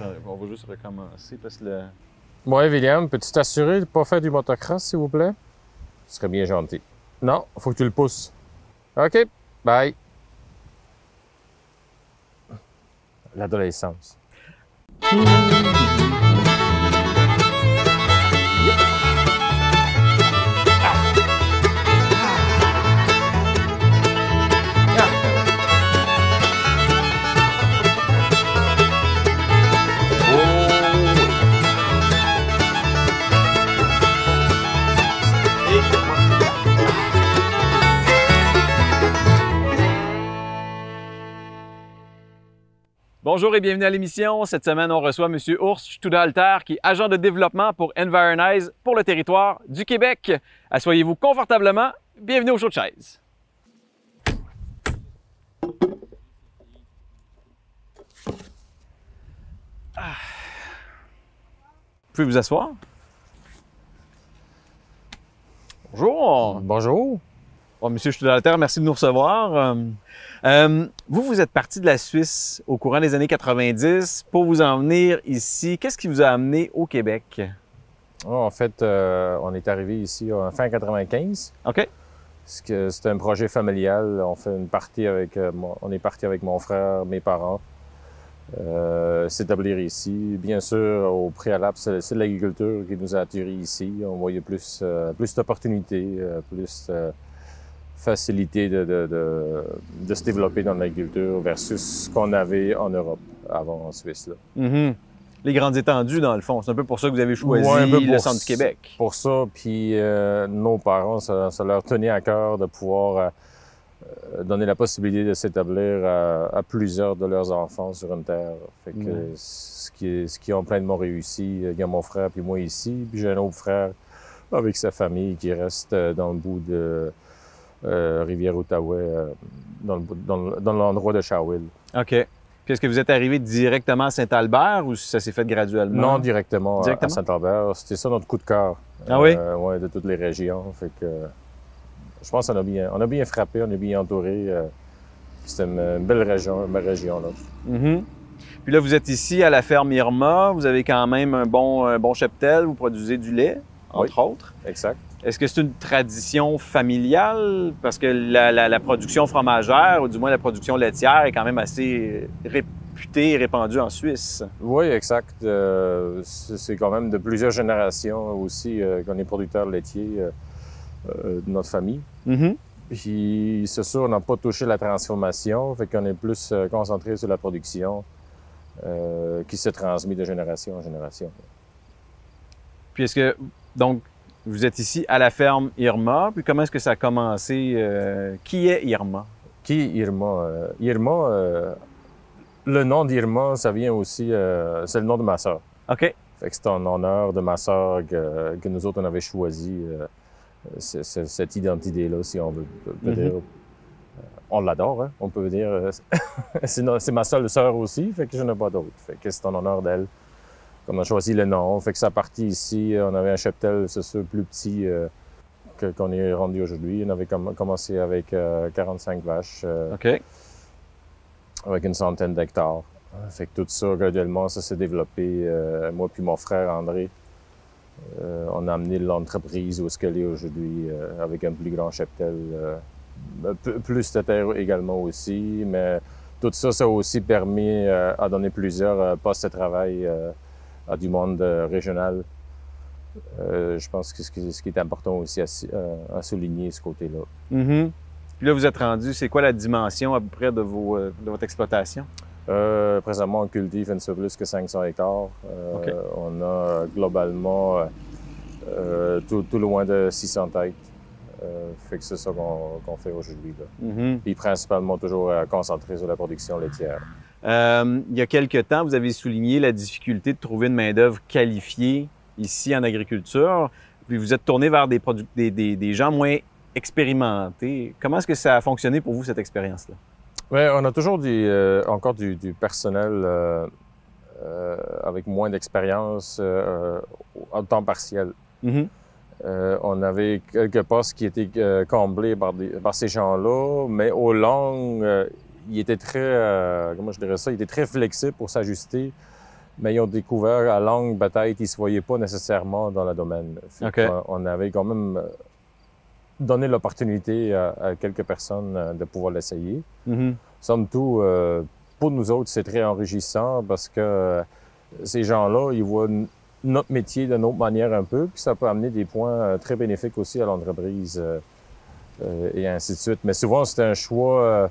Attends, on va juste recommencer parce que le... Ouais, William, peux-tu t'assurer de ne pas faire du motocross, s'il vous plaît? Ce serait bien gentil. Non, faut que tu le pousses. OK, bye. L'adolescence. Bonjour et bienvenue à l'émission. Cette semaine, on reçoit M. Urs Studalter, qui est agent de développement pour Environize pour le territoire du Québec. Assoyez-vous confortablement. Bienvenue au show de chaise. Ah. Vous pouvez vous asseoir? Bonjour. Bonjour. Bon, Monsieur Studalter, merci de nous recevoir. Euh, euh, vous, vous êtes parti de la Suisse au courant des années 90 pour vous en venir ici. Qu'est-ce qui vous a amené au Québec? Oh, en fait, euh, on est arrivé ici en fin 95. OK. C'est un projet familial. On fait une partie avec, euh, mon- on est parti avec mon frère, mes parents, euh, s'établir ici. Bien sûr, au préalable, c'est l'agriculture qui nous a attirés ici. On voyait plus, euh, plus d'opportunités, euh, plus facilité de, de, de, de se développer dans l'agriculture versus ce qu'on avait en Europe avant en Suisse. Là. Mhm. Les grandes étendues, dans le fond. C'est un peu pour ça que vous avez choisi Ouais, un peu le pour centre du. Québec. pour ça. Puis euh, nos parents, ça, ça leur tenait à cœur de pouvoir euh, euh, donner la possibilité de s'établir à, à plusieurs de leurs enfants sur une terre. Fait que Ouais. ce qui ce qui ont pleinement réussi. Il y a mon frère puis moi ici, puis j'ai un autre frère avec sa famille qui reste dans le bout de Rivière-Outaouais, euh, dans dans dans l'endroit de Shawil. OK. Puis est-ce que vous êtes arrivé directement à Saint-Albert ou ça s'est fait graduellement? Non, directement, à- Directement? à Saint-Albert. C'était ça notre coup de cœur. Ah oui? Euh, ouais, de toutes les régions. Fait que euh, je pense qu'on a bien, on a bien frappé, on est bien entouré. euh, C'était une, une belle région, une belle région là. Mhm. Puis là, vous êtes ici à la ferme Irma. Vous avez quand même un bon, un bon cheptel. Vous produisez du lait, entre autres. Exact. Est-ce que c'est une tradition familiale? Parce que la, la- la production fromagère, ou du moins la production laitière, est quand même assez réputée et répandue en Suisse. Oui, exact. Euh, c'est quand même de plusieurs générations aussi euh, qu'on est producteur laitier euh, de notre famille. Mhm. Puis c'est sûr, on n'a pas touché la transformation, fait qu'on est plus concentré sur la production qui se transmet de génération en génération. Puis est-ce que, donc, vous êtes ici à la ferme Irma. Puis comment est-ce que ça a commencé? euh, qui est Irma? Qui est Irma? Euh, Irma, euh, le nom d'Irma, ça vient aussi, euh, c'est le nom de ma sœur. OK. Fait que c'est en honneur de ma sœur que, que nous autres, on avait choisi cette identité-là, si on veut peut Mhm. dire. On l'adore, hein, on peut dire. c'est ma seule sœur aussi, fait que je n'ai pas d'autre. Fait que c'est en honneur d'elle qu'on a choisi le nom. Fait que ça partit ici, on avait un cheptel, c'est sûr, plus petit euh, qu'on est rendu aujourd'hui. On avait comm- commencé avec euh, 45 vaches. euh, OK. avec une centaine d'hectares. Fait que tout ça, graduellement, ça s'est développé. Euh, moi puis mon frère André, euh, on a amené l'entreprise où est-ce qu'elle est aujourd'hui, euh, avec un plus grand cheptel. euh, plus de terre également aussi, mais tout ça, ça a aussi permis euh, à donner plusieurs euh, postes de travail euh, à du monde euh, régional. Euh, je pense que ce qui, ce qui est important aussi à, euh, à souligner, ce côté-là. Mhm. Puis là, vous êtes rendu, c'est quoi la dimension à peu près de, vos, de votre exploitation? Euh, présentement, on cultive un peu plus que 500 hectares. Euh. On a globalement euh, tout, tout loin de 600 têtes. Fait que c'est ça qu'on fait aujourd'hui. là. Mhm. Puis principalement toujours concentré sur la production laitière. Euh, il y a quelque temps, vous avez souligné la difficulté de trouver une main-d'œuvre qualifiée ici en agriculture. Puis vous êtes tourné vers des, produ- des, des, des gens moins expérimentés. Comment est-ce que ça a fonctionné pour vous, cette expérience-là? Oui, on a toujours du, euh, encore du, du personnel euh, euh, avec moins d'expérience en temps partiel. Mhm. Euh, on avait quelques postes qui étaient comblés par, des- par ces gens-là, mais au long, il était très, euh, comment je dirais ça, il était très flexible pour s'ajuster mais ils ont découvert à longue bataille qu'ils ne se voyaient pas nécessairement dans le domaine. OK. On, on avait quand même euh, donné l'opportunité à, à quelques personnes euh, de pouvoir l'essayer. Mhm. Somme toute, euh, pour nous autres, c'est très enrichissant parce que euh, ces gens-là, ils voient notre métier d'une autre manière un peu, puis ça peut amener des points euh, très bénéfiques aussi à l'entreprise euh, euh, et ainsi de suite. Mais souvent, c'est un choix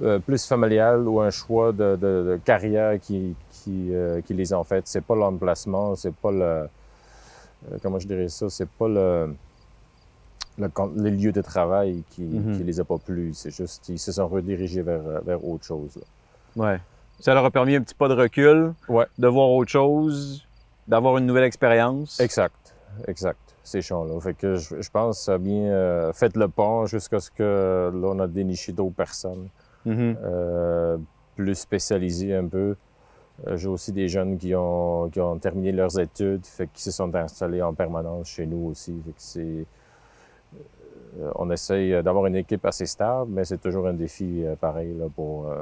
euh, plus familial ou un choix de, de- de carrière qui, qui, euh, qui les en fait. C'est pas l'emplacement, c'est pas le... euh, comment je dirais ça? C'est pas le... le les lieux de travail qui, Mhm. qui les a pas plu. C'est juste, ils se sont redirigés vers, vers autre chose. là. Ouais. Ça leur a permis un petit pas de recul, Ouais. de voir autre chose, d'avoir une nouvelle expérience. Exact, exact. Ces champs-là. Fait que je, je pense que ça a bien euh, fait le pont jusqu'à ce que là, on a déniché d'autres personnes Mhm. euh, plus spécialisées un peu. Euh, J'ai aussi des jeunes qui ont, qui ont terminé leurs études, fait qui se sont installés en permanence chez nous aussi. Fait que c'est, euh, on essaye d'avoir une équipe assez stable, mais c'est toujours un défi euh, pareil là, pour,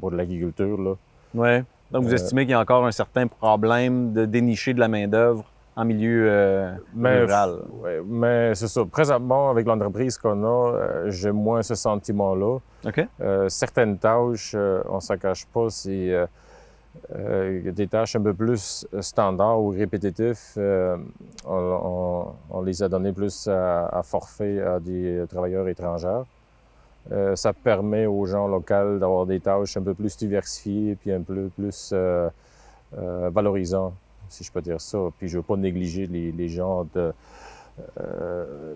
pour de l'agriculture. Là. Ouais. Donc, vous estimez qu'il y a encore un certain problème de dénicher de la main-d'œuvre en milieu euh, Mais, rural. ouais, mais c'est ça. Présentement, avec l'entreprise qu'on a, euh, j'ai moins ce sentiment-là. Euh, certaines tâches, on s'en cache pas, c'est des tâches un peu plus standards ou répétitives. on, on- on les a données plus à, à forfait à des travailleurs étrangers. Ça permet aux gens locaux d'avoir des tâches un peu plus diversifiées puis un peu plus valorisants, si je peux dire ça. Puis je veux pas négliger les, les gens de euh,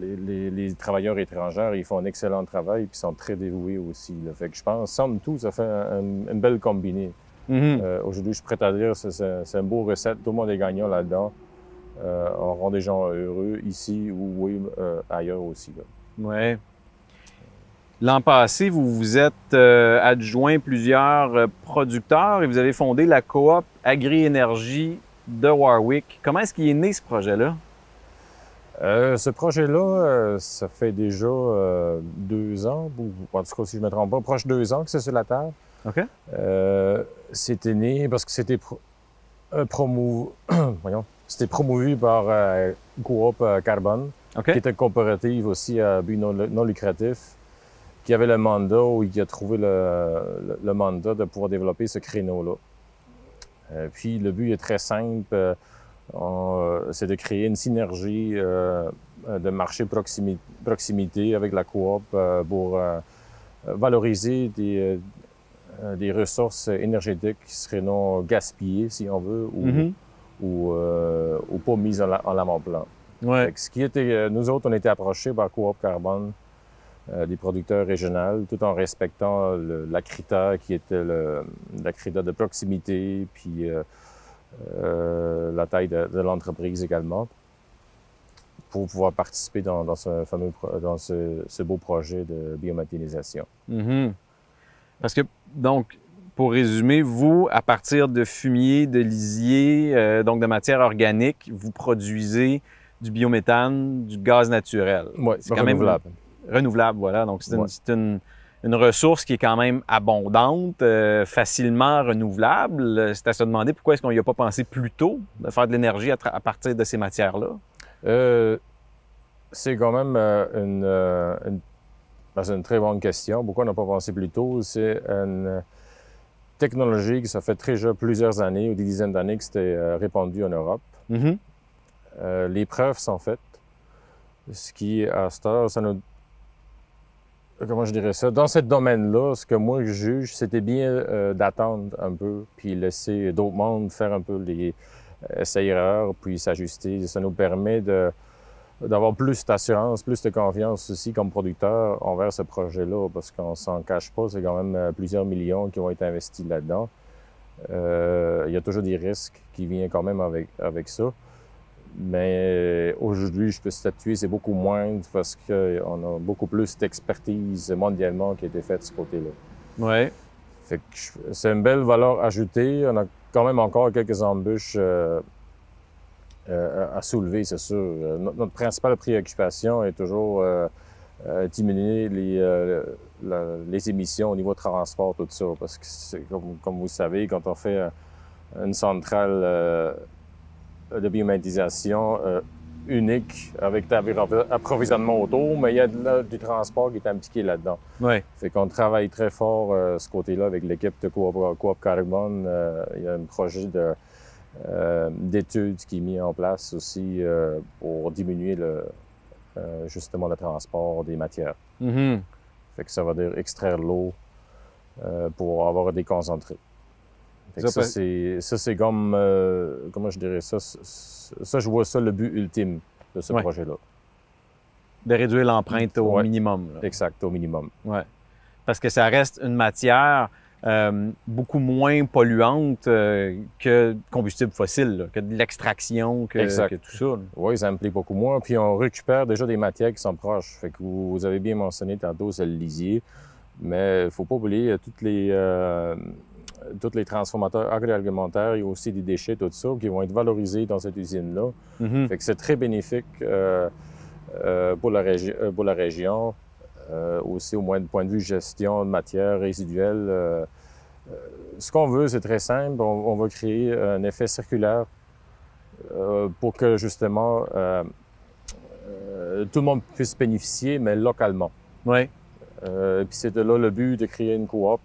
les, les- les travailleurs étrangers, ils font un excellent travail puis sont très dévoués aussi. Là. Fait que je pense, somme tout, ça fait un- un- une belle combinée. Mhm. Euh, Aujourd'hui, je suis prêt à dire, c'est- c'est une beau recette. Tout le monde est gagnant là-dedans. Euh, on rend des gens heureux ici ou oui, euh, ailleurs aussi. Là. Ouais. L'an passé, vous vous êtes euh, adjoint plusieurs euh, producteurs et vous avez fondé la coop Agri-Énergie de Warwick. Comment est-ce qu'il est né ce projet-là? Euh, ce projet-là, euh, ça fait déjà euh, deux ans, ou en tout cas, si je ne me trompe pas, proche de deux ans que c'est sur la Terre. OK. C'était né parce que c'était pro- promou... Voyons. C'était promouvu par Coop Carbone, OK. qui était une coopérative aussi à but non, non lucratif, qui avait le mandat ou qui a trouvé le, le- le mandat de pouvoir développer ce créneau-là. Euh, puis le but est très simple, euh, euh, c'est de créer une synergie euh, de marché proximi- proximité avec la coop euh, pour euh, valoriser des, des ressources énergétiques qui seraient non gaspillées, si on veut, ou, Mhm. ou, euh, ou pas mises en, en l'avant-plan. Ouais. Ce qui était, nous autres, on était approchés par Coop Carbone, des producteurs régionaux, tout en respectant le- la critère qui était le, la critère de proximité, puis euh, euh, la taille de, de l'entreprise également, pour pouvoir participer dans, dans ce fameux, pro- dans ce, ce beau projet de biométhanisation. Mhm. Parce que, donc, pour résumer, vous, à partir de fumier, de lisier, euh, donc de matière organique, vous produisez du biométhane, du gaz naturel. Oui, C'est quand même renouvelable. voilà. Donc, c'est une, Ouais. une, une ressource qui est quand même abondante, euh, facilement renouvelable. C'est à se demander pourquoi est-ce qu'on n'y a pas pensé plus tôt de faire de l'énergie à, partir de ces matières-là. Euh, c'est quand même euh, une, euh, une, ben, une très bonne question. Pourquoi on n'a pas pensé plus tôt? C'est une technologie qui ça fait déjà plusieurs années ou des dizaines d'années que c'était répandu en Europe. Mhm. Euh, les preuves sont faites. Ce qui, à cette heure, ça nous... Comment je dirais ça? Dans ce domaine-là, ce que moi je juge, c'était bien euh, d'attendre un peu, puis laisser d'autres mondes faire un peu les essais-erreurs, puis s'ajuster. Ça nous permet de d'avoir plus d'assurance, plus de confiance aussi comme producteur envers ce projet-là, parce qu'on s'en cache pas, c'est quand même euh, plusieurs millions qui vont être investis là-dedans. Euh, il y a toujours des risques qui viennent quand même avec, avec ça. Mais aujourd'hui, je peux statuer, c'est beaucoup moindre parce qu'on a beaucoup plus d'expertise mondialement qui a été faite de ce côté-là. Ouais. Fait que c'est une belle valeur ajoutée. On a quand même encore quelques embûches euh, euh, à soulever, c'est sûr. Euh, Notre, notre principale préoccupation est toujours euh, euh, diminuer les, euh, la- les émissions au niveau transport, tout ça. Parce que, comme, comme vous savez, quand on fait un, une centrale euh, de biométhanisation euh, unique avec approvisionnement autour, mais il y a du transport qui est impliqué là-dedans. Ouais. Fait qu'on travaille très fort euh, ce côté-là avec l'équipe de Coop, Coop Carbone. Euh, il y a un projet de euh, d'études qui est mis en place aussi euh, pour diminuer le, euh, justement le transport des matières. Mhm. Fait que ça va dire extraire l'eau euh, pour avoir des concentrés. Ça c'est comme euh, comment je dirais ça? Ça je vois ça le but ultime de ce Ouais. projet-là. De réduire l'empreinte au Ouais. minimum. là. Exact au minimum. Ouais. Parce que ça reste une matière euh, beaucoup moins polluante euh, que combustible fossile, là, que de l'extraction, que, que tout ça. là. Oui, ça implique beaucoup moins. Puis on récupère déjà des matières qui sont proches. Fait que vous, vous avez bien mentionné tantôt, c'est le lisier. Mais il faut pas oublier toutes les euh, tous les transformateurs agroalimentaires, il y a aussi des déchets, tout ça, qui vont être valorisés dans cette usine-là. Mhm. Fait que c'est très bénéfique euh, euh, pour, la régi- euh, pour la région, euh, aussi au moins du point de vue gestion de matières résiduelles. euh, euh, ce qu'on veut, c'est très simple. On, on va créer un effet circulaire euh, pour que justement euh, euh, tout le monde puisse bénéficier, mais localement. Euh, puis c'est de là le but de créer une coop,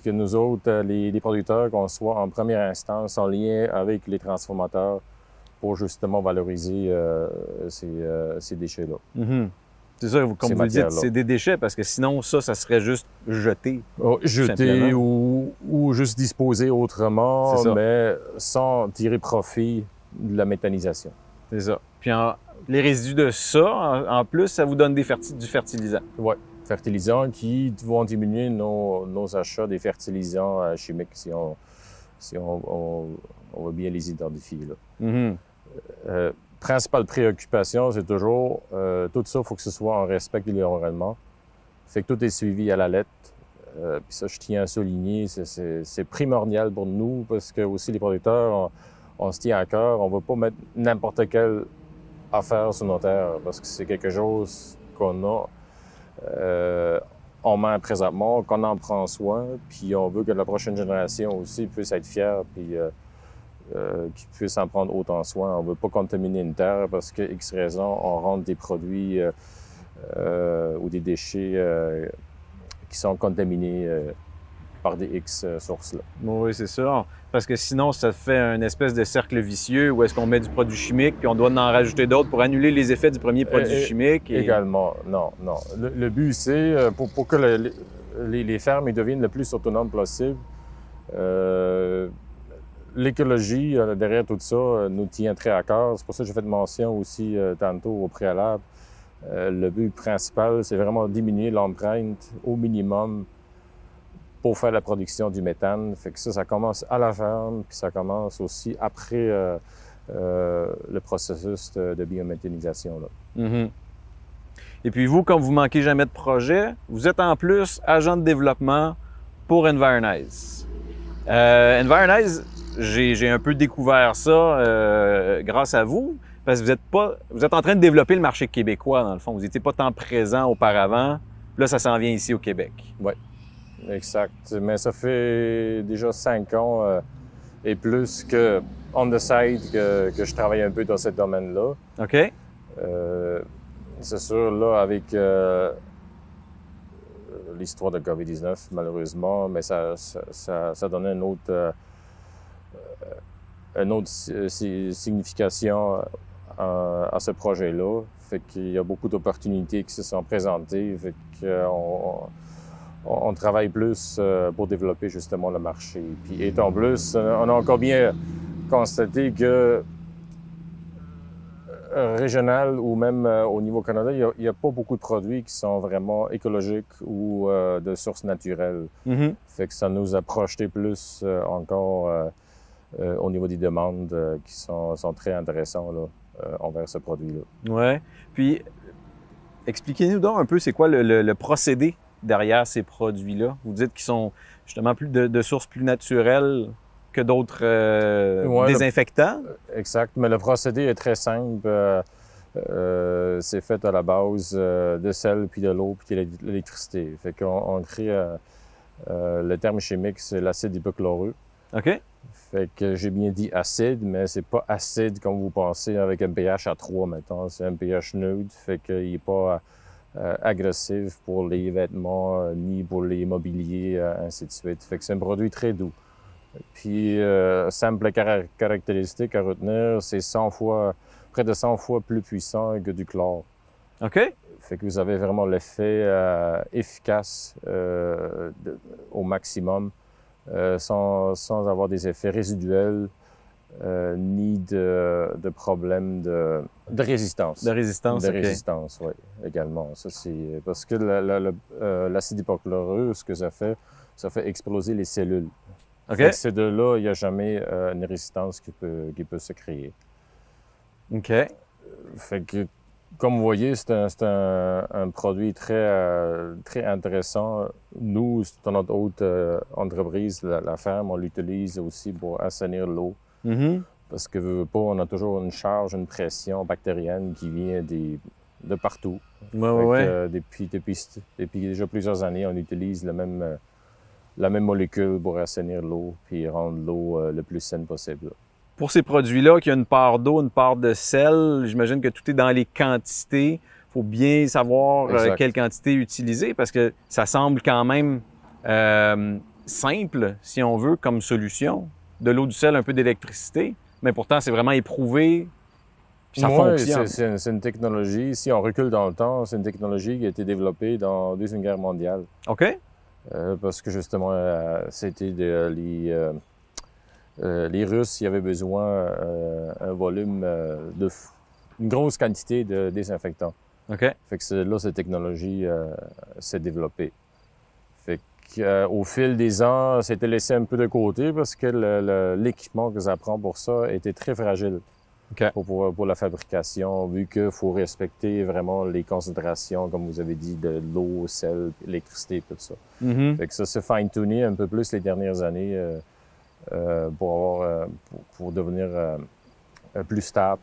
puis que nous autres, euh, les, les producteurs, qu'on soit en première instance en lien avec les transformateurs pour justement valoriser euh, ces, euh, ces déchets-là. Mhm. C'est ça, vous- comme vous le dites, c'est des déchets parce que sinon, ça, ça serait juste jeté. Oh, Jeter Simplement. ou, ou juste disposer autrement, mais sans tirer profit de la méthanisation. C'est ça. Puis en- les résidus de ça, en, en plus, ça vous donne des ferti- du fertilisant. Ouais. Fertilisants qui vont diminuer nos, nos achats des fertilisants euh, chimiques si on, si on, on, on va bien les identifier. Là. Mhm. Euh, principale préoccupation, c'est toujours euh, tout ça, il faut que ce soit en respect de l'environnement. Fait que tout est suivi à la lettre. Euh, Puis ça, je tiens à souligner, c'est- primordial pour nous parce que aussi les producteurs, on, on se tient à cœur. On ne veut pas mettre n'importe quelle affaire sur nos terres parce que c'est quelque chose qu'on a euh, en main présentement, qu'on en prend soin. Puis on veut que la prochaine génération aussi puisse être fière. Puis euh, euh, qui puissent en prendre autant soin. On veut pas contaminer une terre parce que X raison, on rentre des produits euh, euh, ou des déchets euh, qui sont contaminés par des X euh, sources-là. Oui, c'est ça. Parce que sinon, ça fait un espèce de cercle vicieux où est-ce qu'on met du produit chimique puis on doit en rajouter d'autres pour annuler les effets du premier produit et- chimique. et- Également, non, non. Le, le but, c'est euh, pour, pour que le- les, les fermes deviennent le plus autonomes possible. euh, L'écologie, euh, derrière tout ça, euh, nous tient très à cœur. C'est pour ça que j'ai fait mention aussi euh, tantôt au préalable. Euh, le but principal, c'est vraiment diminuer l'empreinte au minimum pour faire la production du méthane. Fait que ça, ça commence à la ferme, puis ça commence aussi après euh, euh, le processus de, de biométhanisation. Là. Mhm. Et puis vous, comme vous manquez jamais de projet, vous êtes en plus agent de développement pour Environize. Euh, Environize, j'ai un peu découvert ça grâce à vous, parce que vous êtes pas, vous êtes en train de développer le marché québécois dans le fond. Vous n'étiez pas tant présent auparavant. Là, ça s'en vient ici au Québec. Exact. Mais ça fait déjà cinq ans euh, et plus que on the side que, que je travaille un peu dans ce domaine-là. OK? Euh, c'est sûr, là, avec euh, l'histoire de COVID-19, malheureusement, mais ça, ça, ça, ça donnait une autre, euh, euh, une autre si- si- signification euh, à ce projet-là. Fait qu'il y a beaucoup d'opportunités qui se sont présentées. Fait qu'on on, on travaille plus euh, pour développer justement le marché. Puis étant plus, euh, on a encore bien constaté que euh, régional ou même euh, au niveau Canada, il n'y a, pas beaucoup de produits qui sont vraiment écologiques ou euh, de sources naturelles. Mhm. Fait que ça nous a projeté plus euh, encore au niveau des demandes qui sont, sont très là, euh, envers ce produit-là. Ouais. Puis, expliquez-nous donc un peu, c'est quoi le, le- le procédé derrière ces produits-là? Vous dites qu'ils sont justement plus de, de sources plus naturelles que d'autres euh, Ouais, le- désinfectants. Exact, mais le procédé est très simple. Euh, euh, c'est fait à la base euh, de sel, puis de l'eau, puis de l'électricité. Fait qu'on on crée, euh, euh, le terme chimique, c'est l'acide hypochloreux. OK. Fait que j'ai bien dit acide, mais c'est pas acide comme vous pensez avec un pH à 3 maintenant. C'est un pH neutre, fait qu'il est pas euh, agressif pour les vêtements euh, ni pour les mobiliers, euh, ainsi de suite. Fait que c'est un produit très doux. Puis, euh, simple car- caractéristique à retenir, c'est 100 fois, près de 100 fois plus puissant que du chlore. OK. Fait que vous avez vraiment l'effet euh, efficace euh, de- au maximum, euh, sans, sans avoir des effets résiduels euh, ni de, de problèmes de, de résistance. De résistance, De résistance, oui, également. Ça, c'est parce que la- la- la- euh, l'acide hypochloreux, ce que ça fait, ça fait exploser les cellules. OK. Fait que c'est de là, il n'y a jamais euh, une résistance qui peut, qui peut se créer. OK. Fait que, comme vous voyez, c'est un, c'est un, un produit très, euh, très intéressant. Nous, dans notre haute euh, entreprise, la, la ferme, on l'utilise aussi pour assainir l'eau. Mhm. Parce que, veux, veux pas, on a toujours une charge, une pression bactérienne qui vient des, de partout. Ouais, que, euh, depuis, depuis, depuis déjà plusieurs années, on utilise le même, euh, la même molécule pour assainir l'eau puis rendre l'eau euh, le plus saine possible. Pour ces produits-là, qu'il y a une part d'eau, une part de sel, j'imagine que tout est dans les quantités. Il faut bien savoir Exact. quelle quantité utiliser parce que ça semble quand même euh, simple, si on veut, comme solution. De l'eau, du sel, un peu d'électricité. Mais pourtant, c'est vraiment éprouvé. Puis ça Ouais, fonctionne. c'est- C'est une, technologie, si on recule dans le temps, c'est une technologie qui a été développée dans la Deuxième Guerre mondiale. OK? Euh, parce que justement, euh, c'était les, euh, euh, les Russes, il y avait besoin euh, un volume de une grosse quantité de désinfectants. OK. Fait que là cette technologie s'est développée. Euh, au fil des ans, c'était laissé un peu de côté parce que l'équipement que ça prend pour ça était très fragile. OK. Pour, pour, pour la fabrication, vu qu'il faut respecter vraiment les concentrations, comme vous avez dit, de l'eau, sel, électricité, tout ça. Mhm. Fait que ça s'est fine-tuné un peu plus les dernières années euh, euh, pour, avoir, euh, pour, pour devenir euh, plus stable,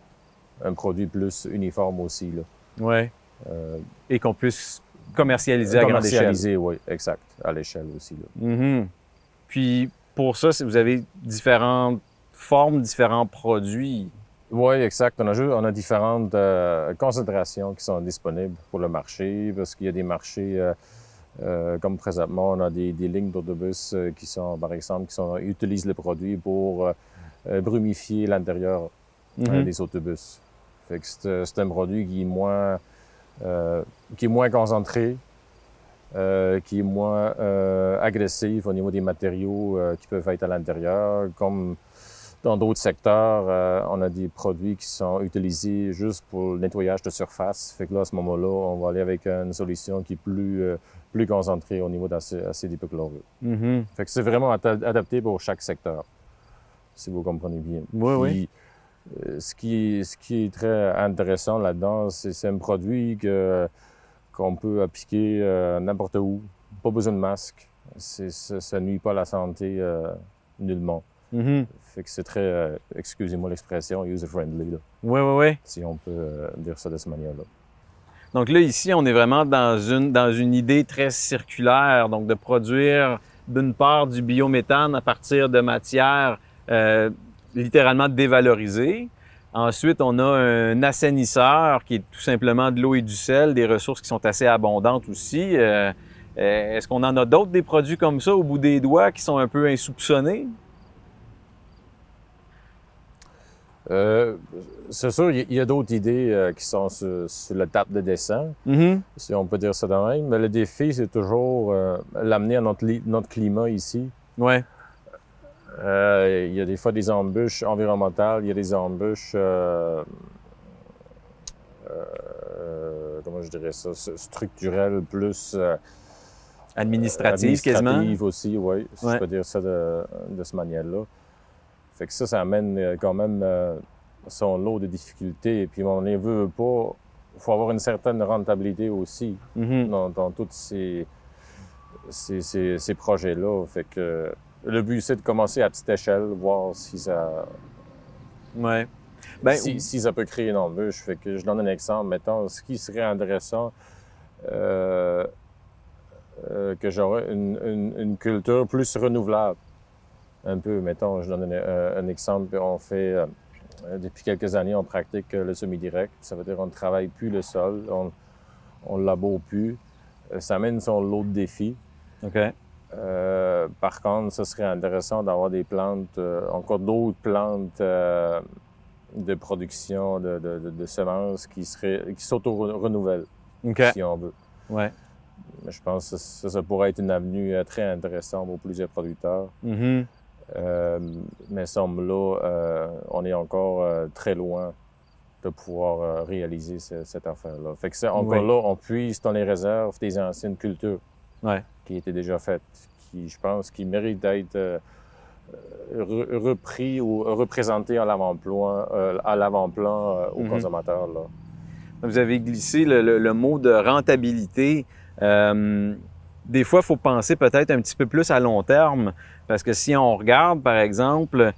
un produit plus uniforme aussi. Là. Ouais. Euh, Et qu'on puisse commercialiser à grande échelle. commercialisé, oui, exact, à l'échelle aussi. Là. Mhm. Puis pour ça, vous avez différentes formes, différents produits. Oui, exact. On a, ju- on a différentes euh, concentrations qui sont disponibles pour le marché parce qu'il y a des marchés, euh, euh, comme présentement, on a des, des lignes d'autobus qui sont, par exemple, qui sont, utilisent le produit pour brumifier l'intérieur Mhm. des autobus. C'est un produit qui est moins, euh, qui est moins concentré, euh, qui est moins euh, agressif au niveau des matériaux euh, qui peuvent être à l'intérieur. Comme dans d'autres secteurs, euh, on a des produits qui sont utilisés juste pour le nettoyage de surface. Fait que là, à ce moment-là, on va aller avec une solution qui est plus, euh, plus concentrée au niveau d'acide acide hypochloreux. Mhm. Fait que c'est vraiment ada- adapté pour chaque secteur, si vous comprenez bien. Oui, oui. Puis, ce, qui, ce qui est très intéressant là-dedans, c'est c'est un produit que qu'on peut appliquer euh, n'importe où. Pas besoin de masque. Ça, ça nuit pas à la santé euh, nullement. Mhm. Fait que c'est très, euh, excusez-moi l'expression, user-friendly, là, Oui, oui, oui. si on peut euh, dire ça de cette manière-là. Donc là, ici, on est vraiment dans une, dans une idée très circulaire, donc de produire d'une part du biométhane à partir de matières euh, littéralement dévalorisées. Ensuite, on a un assainisseur qui est tout simplement de l'eau et du sel, des ressources qui sont assez abondantes aussi. Euh, euh, Est-ce qu'on en a d'autres des produits comme ça au bout des doigts qui sont un peu insoupçonnés? Euh, c'est sûr, il y- a d'autres idées euh, qui sont sur, sur la table de dessin. Mhm. si on peut dire ça de même. Mais le défi, c'est toujours l'amener à notre, notre climat ici. Ouais. Euh, il y a des fois des embûches environnementales, il y a des embûches, euh, euh, comment je dirais ça, structurelles plus euh, Administrative, quasiment. administratives aussi, oui, si Ouais. je peux dire ça de, de cette manière-là. Fait que ça, ça amène quand même son lot de difficultés. Et puis on ne veut pas, il faut avoir une certaine rentabilité aussi Mhm. dans, dans tous ces, ces, ces, ces projets-là. Fait que le but, c'est de commencer à petite échelle, voir si ça, Ouais. Ben, si, si ça peut créer une embûche. Fait que je donne un exemple. Mettons, ce qui serait intéressant, euh, euh, que j'aurais une, une, une culture plus renouvelable. un peu. Mettons, je donne un, un exemple. On fait, euh, depuis quelques années, on pratique le semi-direct. Ça veut dire qu'on ne travaille plus le sol, on ne laboure plus. Euh, ça amène son lot de défis. OK. Euh, par contre, ce serait intéressant d'avoir des plantes, euh, encore d'autres plantes euh, de production de, de, de, semences qui seraient, qui s'auto-renouvellent, si on veut. Ouais. Mais Je pense que ça, ça pourrait être une avenue très intéressante pour plusieurs producteurs. Mhm. Euh, mais semble là, on est encore très loin de pouvoir réaliser ce- cette affaire-là. Fait que c'est encore Oui. là, on puise dans les réserves des anciennes cultures Ouais. qui étaient déjà faites, qui, je pense, qui méritent d'être euh, re- repris ou représentés à l'avant-plan, euh, euh, aux Mhm. consommateurs. Là. Vous avez glissé le, le- le mot de rentabilité. Euh, des fois, il faut penser peut-être un petit peu plus à long terme, parce que si on regarde, par exemple,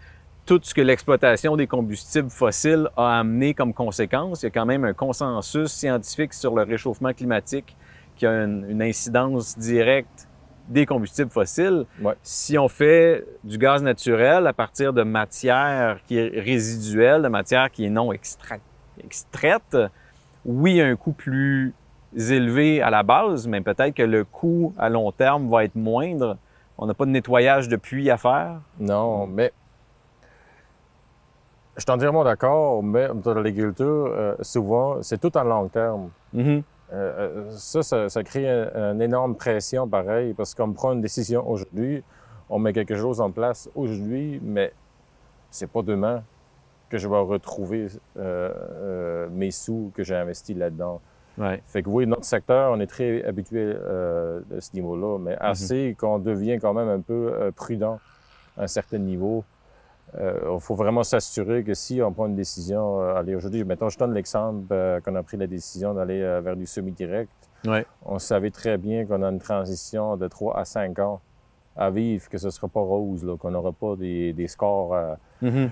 tout ce que l'exploitation des combustibles fossiles a amené comme conséquence, il y a quand même un consensus scientifique sur le réchauffement climatique qui a une, une incidence directe des combustibles fossiles. Ouais. Si on fait du gaz naturel à partir de matière qui est résiduelle, de matière qui est non extra- extraite, oui, il y a un coût plus élevé à la base, mais peut-être que le coût à long terme va être moindre. On n'a pas de nettoyage de puits à faire. Non, mais je suis entièrement d'accord, mais dans l'agriculture, euh, souvent, c'est tout en long terme. Mhm. Euh, euh, ça, ça, ça crée un- une énorme pression pareil, parce qu'on prend une décision aujourd'hui, on met quelque chose en place aujourd'hui, mais c'est pas demain que je vais retrouver euh, euh, mes sous que j'ai investis là-dedans. Ouais. Fait que oui, notre secteur, on est très habitué euh, de ce niveau-là, mais assez qu'on devient quand même un peu euh, prudent à un certain niveau. Il faut vraiment s'assurer que si on prend une décision, euh, allez, aujourd'hui, mettons, je donne l'exemple euh, qu'on a pris la décision d'aller euh, vers du semi-direct. Ouais. On savait très bien qu'on a une transition de 3 à 5 ans à vivre, que ce ne sera pas rose, là, qu'on n'aura pas des, des scores euh, Mhm.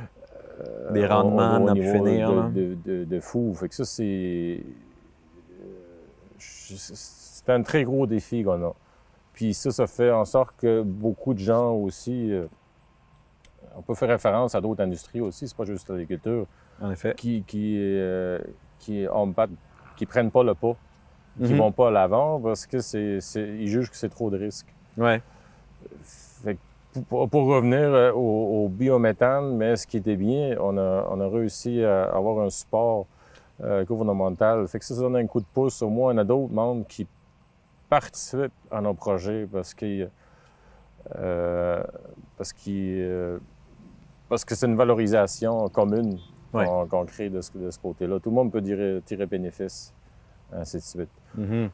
euh, Des rendements au, au niveau finir, de, de, de, de fou. Fait que ça, c'est... euh, C'est un très gros défi qu'on a. Puis ça, ça fait en sorte que beaucoup de gens aussi... on peut faire référence à d'autres industries aussi, c'est pas juste l'agriculture, En effet. qui, qui, euh, qui, prennent pas le pas, qui Mhm. vont pas à l'avant parce que c'est, ils jugent que c'est trop de risques. Ouais. Fait que pour, pour revenir euh, au, au biométhane, mais ce qui était bien, on a, on a réussi à avoir un support euh, gouvernemental. Fait que ça, ça donne un coup de pouce. Au moins, on a d'autres membres qui participent à nos projets parce euh, parce qu'ils, euh, parce que c'est une valorisation commune Ouais. qu'on, qu'on crée de ce, de ce côté-là. Tout le monde peut tirer, tirer bénéfice, ainsi de suite. Mhm.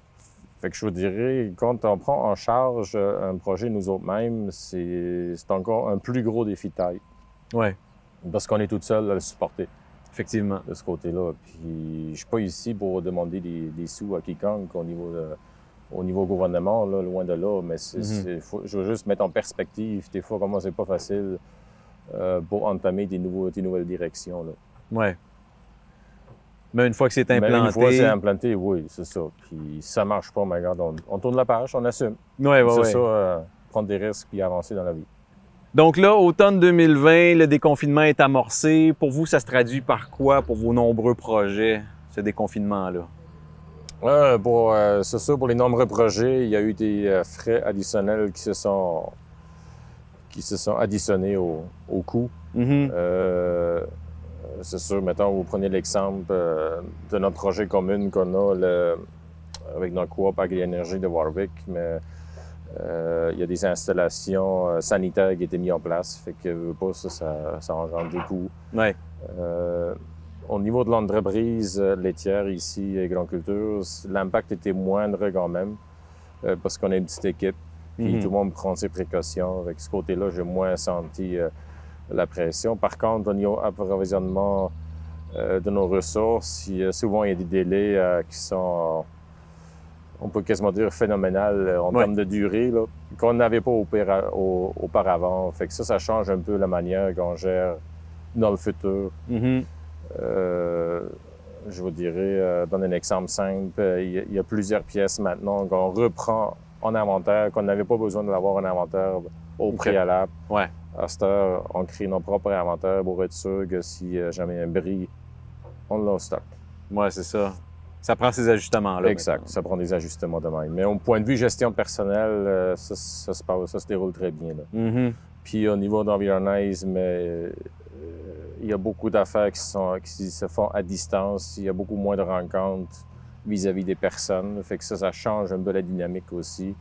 Fait que je vous dirais, quand on prend en charge euh, un projet nous autres mêmes, c'est c'est encore un plus gros défi de taille. Ouais. Parce qu'on est tout seul à le supporter Effectivement. de ce côté-là. Puis je suis pas ici pour demander des, des sous à quiconque au niveau de- au niveau gouvernement, là, loin de là. Mais c'est, Mhm. c'est- faut- je veux juste mettre en perspective des fois comment c'est pas facile euh, pour entamer des, nouveaux, des nouvelles directions. Là. Ouais. Mais une fois que c'est implanté. une fois c'est implanté, oui, c'est ça. Puis ça marche pas, mais regarde, on, on tourne la page, on assume. Ouais, ouais, c'est ouais. ça, euh, prendre des risques puis avancer dans la vie. Donc là, automne 2020, le déconfinement est amorcé. Pour vous, ça se traduit par quoi pour vos nombreux projets, ce déconfinement-là? Euh, pour, euh, c'est ça, pour les nombreux projets, il y a eu des frais additionnels qui se sont, qui se sont additionnés au, au coût. Mhm. Euh, c'est sûr, mettons, vous prenez l'exemple euh, de notre projet commun qu'on a le, avec notre coop Agri-Énergie de Warwick, mais euh, il y a des installations euh, sanitaires qui étaient mises en place, fait que pas, ça, ça, ça engendre des coûts. Ouais. Euh, au niveau de l'entreprise laitière ici, Grand Culture, l'impact était moindre quand même, euh, parce qu'on est une petite équipe, puis Mhm. tout le monde prend ses précautions. Avec ce côté-là, j'ai moins senti euh, la pression. Par contre, au niveau approvisionnement euh, de nos ressources, il y a- souvent il y a des délais euh, qui sont, on peut quasiment dire, phénoménales euh, en Ouais. termes de durée, qu'on n'avait pas auparavant. Fait que ça, ça change un peu la manière qu'on gère dans le futur. Mhm. Je vous dirais, donne un exemple simple. Il y, a, il y a plusieurs pièces maintenant qu'on reprend en inventaire, qu'on n'avait pas besoin de l'avoir en inventaire au préalable. Ouais. À cette heure, on crée nos propres inventaires pour être sûr que si euh, jamais un bris, on l'a au stock. Ouais, c'est ça. Ça prend ces ajustements-là. exact. Ça prend des ajustements de même. Mais au point de vue gestion personnelle, euh, ça, ça se passe, ça se déroule très bien. Là. Mhm. Puis au niveau d'environnisme, euh, il y a beaucoup d'affaires qui se font à distance. Il y a beaucoup moins de rencontres vis-à-vis des personnes. Fait que ça, ça change un peu la dynamique aussi.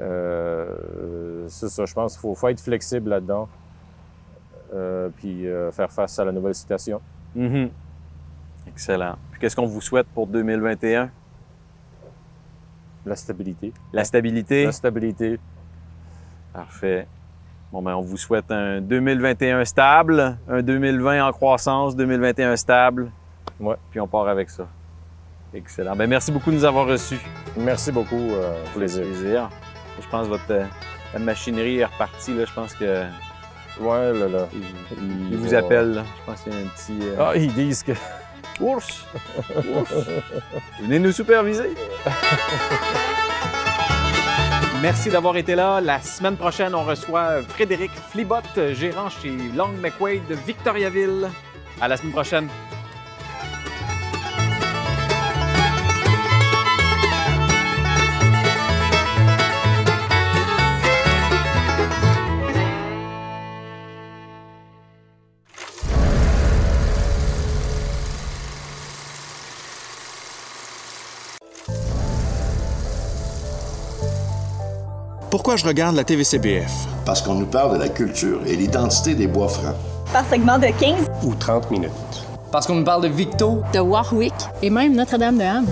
Euh, c'est ça, je pense qu'il faut, faut être flexible là-dedans. Euh, puis euh, faire face à la nouvelle situation. Mhm. Excellent. Puis qu'est-ce qu'on vous souhaite pour 2021? La stabilité. La stabilité? La stabilité. Parfait. Bon, ben, on vous souhaite un 2021 stable, un 2020 en croissance, 2021 stable. Ouais. Puis on part avec ça. Excellent. Ben, merci beaucoup de nous avoir reçus. Merci beaucoup. Euh, plaisir. Plaisir. Je pense que votre euh, la machinerie est repartie. Là. Je pense que Ouais, là, là. il, Il il vous va- appelle. là. Je pense qu'il y a un petit euh, Ah, ils disent que. ours. Ours. Venez nous superviser. Merci d'avoir été là. La semaine prochaine, on reçoit Frédéric Flibot, gérant chez Long McQuaid de Victoriaville. À la semaine prochaine. Pourquoi je regarde la TVCBF? Parce qu'on nous parle de la culture et l'identité des bois francs. par segment de 15 ou 30 minutes. Parce qu'on nous parle de Victo, de Warwick et même Notre-Dame-de-Ham.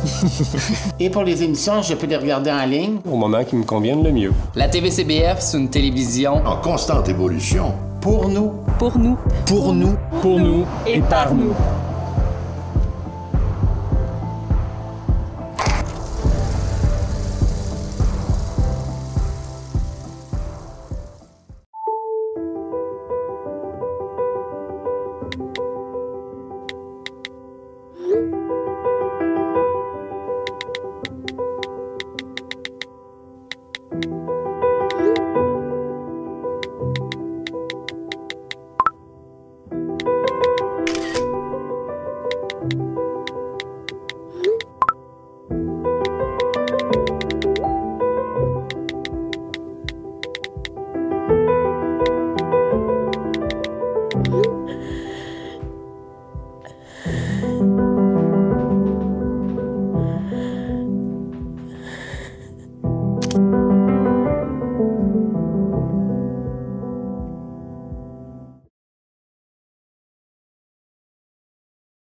Et pour les émissions, je peux les regarder en ligne. Au moment qui me convienne le mieux. la TVCBF, c'est une télévision En constante évolution. Pour nous. Pour nous. Pour nous. Pour nous Et par nous.